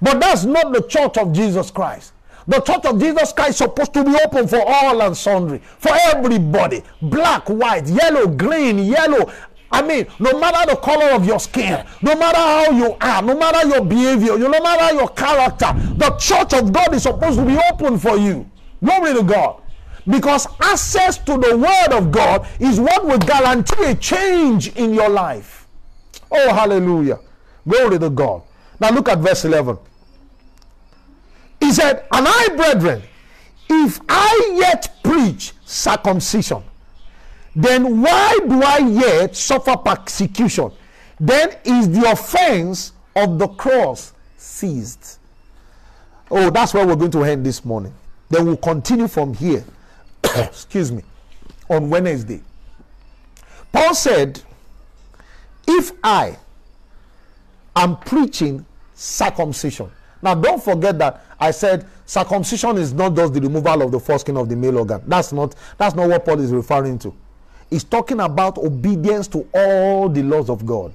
But that's not the church of Jesus Christ. The church of Jesus Christ is supposed to be open for all and sundry, for everybody black, white, yellow, green, yellow. I mean, no matter the color of your skin, no matter how you are, no matter your behavior, no matter your character, the church of God is supposed to be open for you. Glory to God. Because access to the Word of God is what will guarantee a change in your life. Oh, hallelujah. Glory to God. Now look at verse 11. He said, And I, brethren, if I yet preach circumcision, then why do I yet suffer persecution? Then is the offense of the cross ceased. Oh, that's where we're going to end this morning. Then we'll continue from here. Excuse me. On Wednesday. Paul said, If I am preaching circumcision. Now, don't forget that I said circumcision is not just the removal of the foreskin of the male organ. That's not that's not what Paul is referring to. He's talking about obedience to all the laws of God.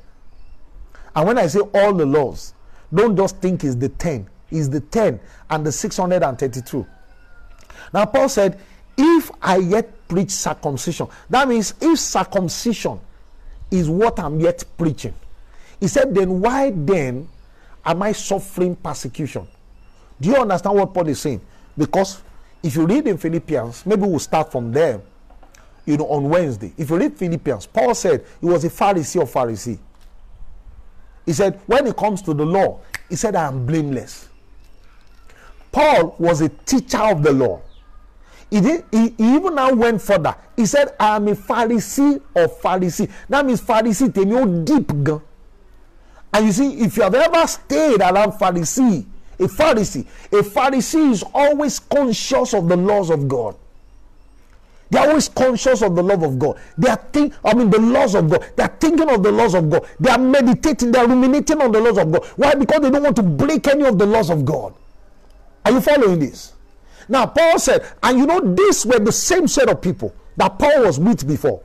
And when I say all the laws, don't just think it's the 10, it's the 10 and the 632. Now, Paul said, If I yet preach circumcision, that means if circumcision is what I'm yet preaching, he said, Then why then am I suffering persecution? Do you understand what Paul is saying? Because if you read in Philippians, maybe we'll start from there, you know, on Wednesday. If you read Philippians, Paul said he was a Pharisee of Pharisee. He said, when it comes to the law, he said, I am blameless. Paul was a teacher of the law. He, did, he, he even now went further. He said, I am a Pharisee of Pharisee. That means Pharisee, they know deep. And you see, if you have ever stayed around Pharisee, a Pharisee, a Pharisee is always conscious of the laws of God. They are always conscious of the love of God. They are think, I mean, the laws of God. They are thinking of the laws of God. They are meditating. They are ruminating on the laws of God. Why? Because they don't want to break any of the laws of God. Are you following this? Now, Paul said, and you know, these were the same set of people that Paul was with before.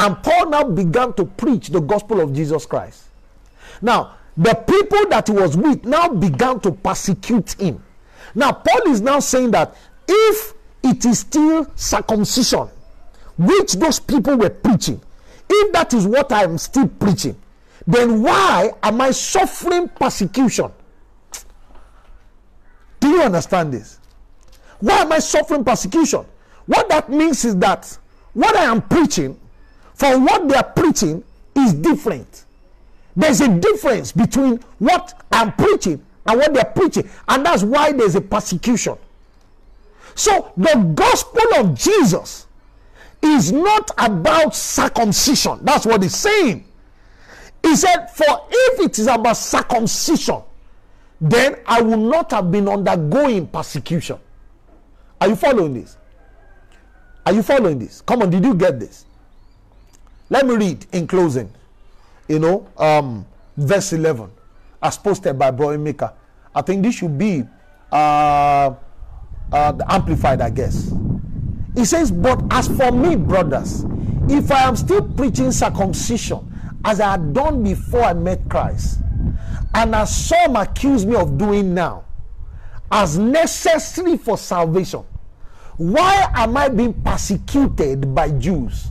And Paul now began to preach the gospel of Jesus Christ. Now, the people that he was with now began to persecute him. Now, Paul is now saying that if it is still circumcision, which those people were preaching, if that is what I am still preaching, then why am I suffering persecution? Do you understand this? Why am I suffering persecution? What that means is that what I am preaching from what they are preaching is different. There's a difference between what I'm preaching and what they're preaching, and that's why there's a persecution. So the gospel of Jesus is not about circumcision. That's what he's saying. He said, For if it is about circumcision, then I will not have been undergoing persecution. Are you following this? Are you following this? Come on, did you get this? Let me read in closing you know, um, verse 11, as posted by Brian Maker. I think this should be uh, uh, amplified, I guess. He says, But as for me, brothers, if I am still preaching circumcision as I had done before I met Christ, and as some accuse me of doing now, as necessary for salvation, why am I being persecuted by Jews?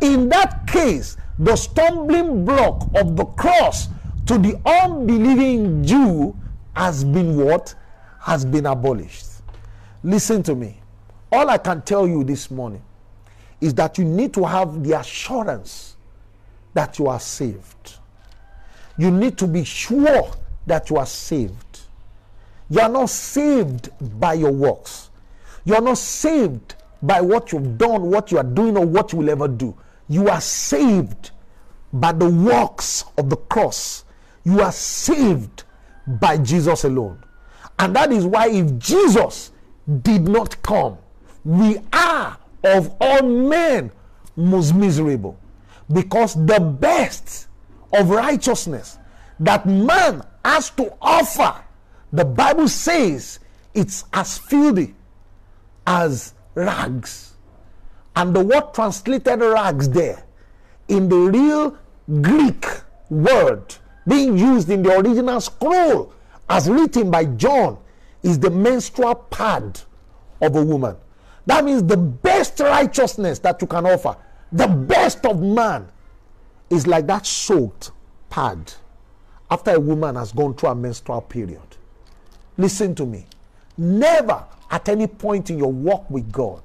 In that case, the stumbling block of the cross to the unbelieving Jew has been what? Has been abolished. Listen to me. All I can tell you this morning is that you need to have the assurance that you are saved. You need to be sure that you are saved. You are not saved by your works. You are not saved by what you've done, what you are doing, or what you will ever do. You are saved by the works of the cross. You are saved by Jesus alone. And that is why, if Jesus did not come, we are of all men most miserable. Because the best of righteousness that man has to offer, the Bible says it's as filthy as rags. And the word translated rags there in the real Greek word being used in the original scroll as written by John is the menstrual pad of a woman. That means the best righteousness that you can offer, the best of man, is like that soaked pad after a woman has gone through a menstrual period. Listen to me. Never at any point in your walk with God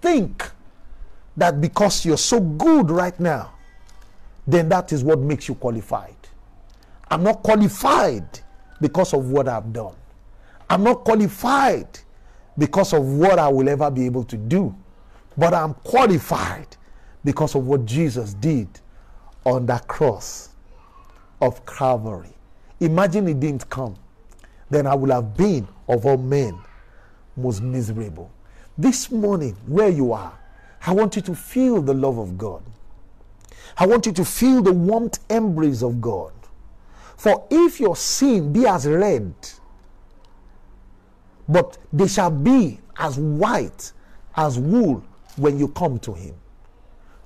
think that because you're so good right now, then that is what makes you qualified. I'm not qualified because of what I've done. I'm not qualified because of what I will ever be able to do, but I'm qualified because of what Jesus did on that cross of Calvary. Imagine it didn't come, then I would have been of all men most miserable. This morning, where you are, I want you to feel the love of God. I want you to feel the warmth embrace of God. For if your sin be as red, but they shall be as white as wool when you come to Him.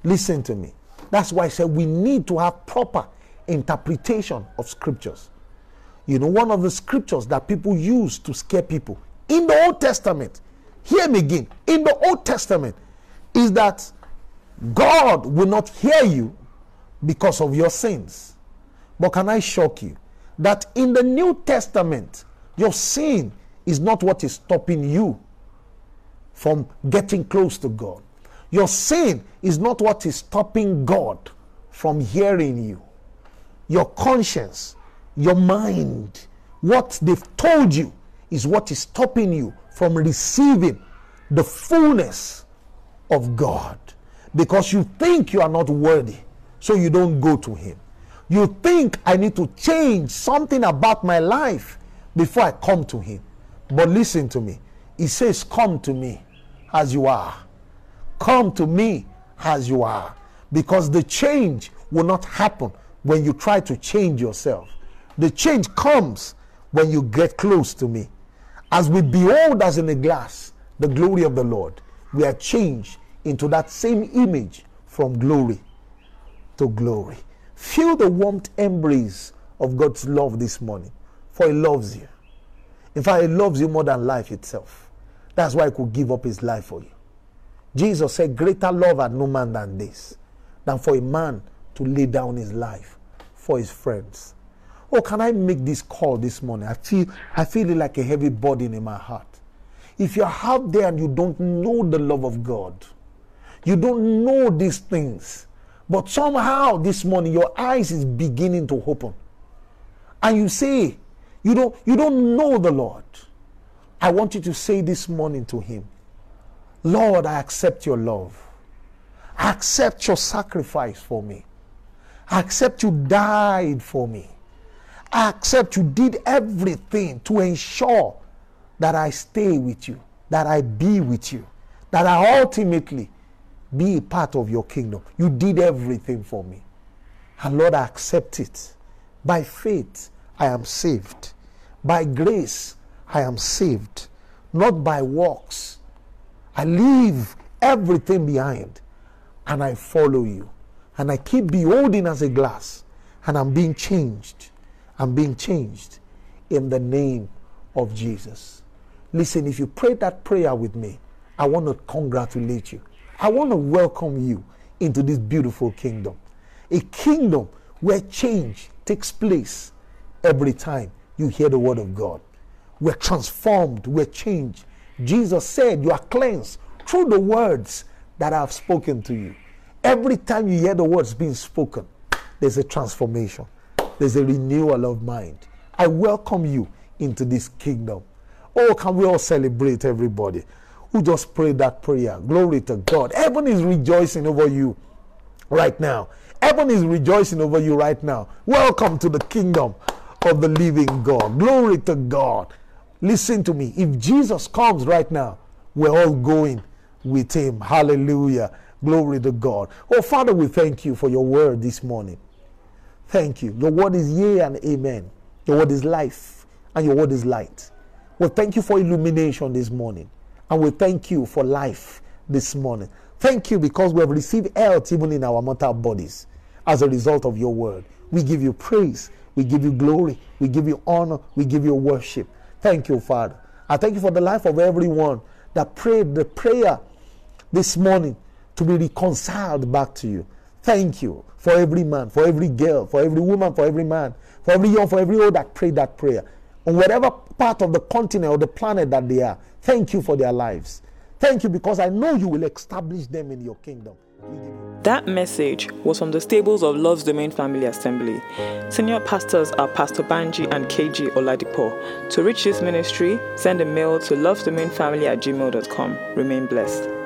Listen to me. That's why I said we need to have proper interpretation of scriptures. You know, one of the scriptures that people use to scare people in the Old Testament, hear me again, in the Old Testament, is that God will not hear you because of your sins. But can I shock you that in the New Testament, your sin is not what is stopping you from getting close to God. Your sin is not what is stopping God from hearing you. Your conscience, your mind, what they've told you is what is stopping you from receiving the fullness of God because you think you are not worthy, so you don't go to Him. You think I need to change something about my life before I come to Him. But listen to me. He says, Come to me as you are. Come to me as you are. Because the change will not happen when you try to change yourself. The change comes when you get close to me. As we behold as in a glass the glory of the Lord, we are changed into that same image from glory to glory. Feel the warmth embrace of God's love this morning, for He loves you. In fact, He loves you more than life itself. That's why He could give up His life for you. Jesus said, Greater love had no man than this, than for a man to lay down his life for his friends. Oh, can I make this call this morning? I feel I feel it like a heavy burden in my heart. If you're out there and you don't know the love of God, you don't know these things, but somehow this morning your eyes is beginning to open. And you say, you don't you don't know the Lord. I want you to say this morning to him, Lord, I accept your love. I accept your sacrifice for me. I accept you died for me. I accept you did everything to ensure that I stay with you, that I be with you, that I ultimately be a part of your kingdom. You did everything for me. And Lord, I accept it. By faith, I am saved. By grace, I am saved. Not by works. I leave everything behind and I follow you. And I keep beholding as a glass and I'm being changed. I'm being changed in the name of Jesus. Listen, if you pray that prayer with me, I want to congratulate you. I want to welcome you into this beautiful kingdom. A kingdom where change takes place every time you hear the word of God. We're transformed, we're changed. Jesus said, You are cleansed through the words that I have spoken to you. Every time you hear the words being spoken, there's a transformation, there's a renewal of mind. I welcome you into this kingdom. Oh, can we all celebrate everybody who just prayed that prayer? Glory to God. Heaven is rejoicing over you right now. Heaven is rejoicing over you right now. Welcome to the kingdom of the living God. Glory to God. Listen to me. If Jesus comes right now, we're all going with him. Hallelujah. Glory to God. Oh, Father, we thank you for your word this morning. Thank you. Your word is yea and amen. Your word is life and your word is light. We thank you for illumination this morning. And we thank you for life this morning. Thank you because we have received health even in our mortal bodies as a result of your word. We give you praise. We give you glory. We give you honor. We give you worship. Thank you, Father. I thank you for the life of everyone that prayed the prayer this morning to be reconciled back to you. Thank you for every man, for every girl, for every woman, for every man, for every young, for every old that prayed that prayer. On whatever part of the continent or the planet that they are, thank you for their lives. Thank you because I know you will establish them in your kingdom. That message was from the stables of Love's Domain Family Assembly. Senior pastors are Pastor Banji and KG Oladipo. To reach this ministry, send a mail to lovedomainfamily at gmail.com. Remain blessed.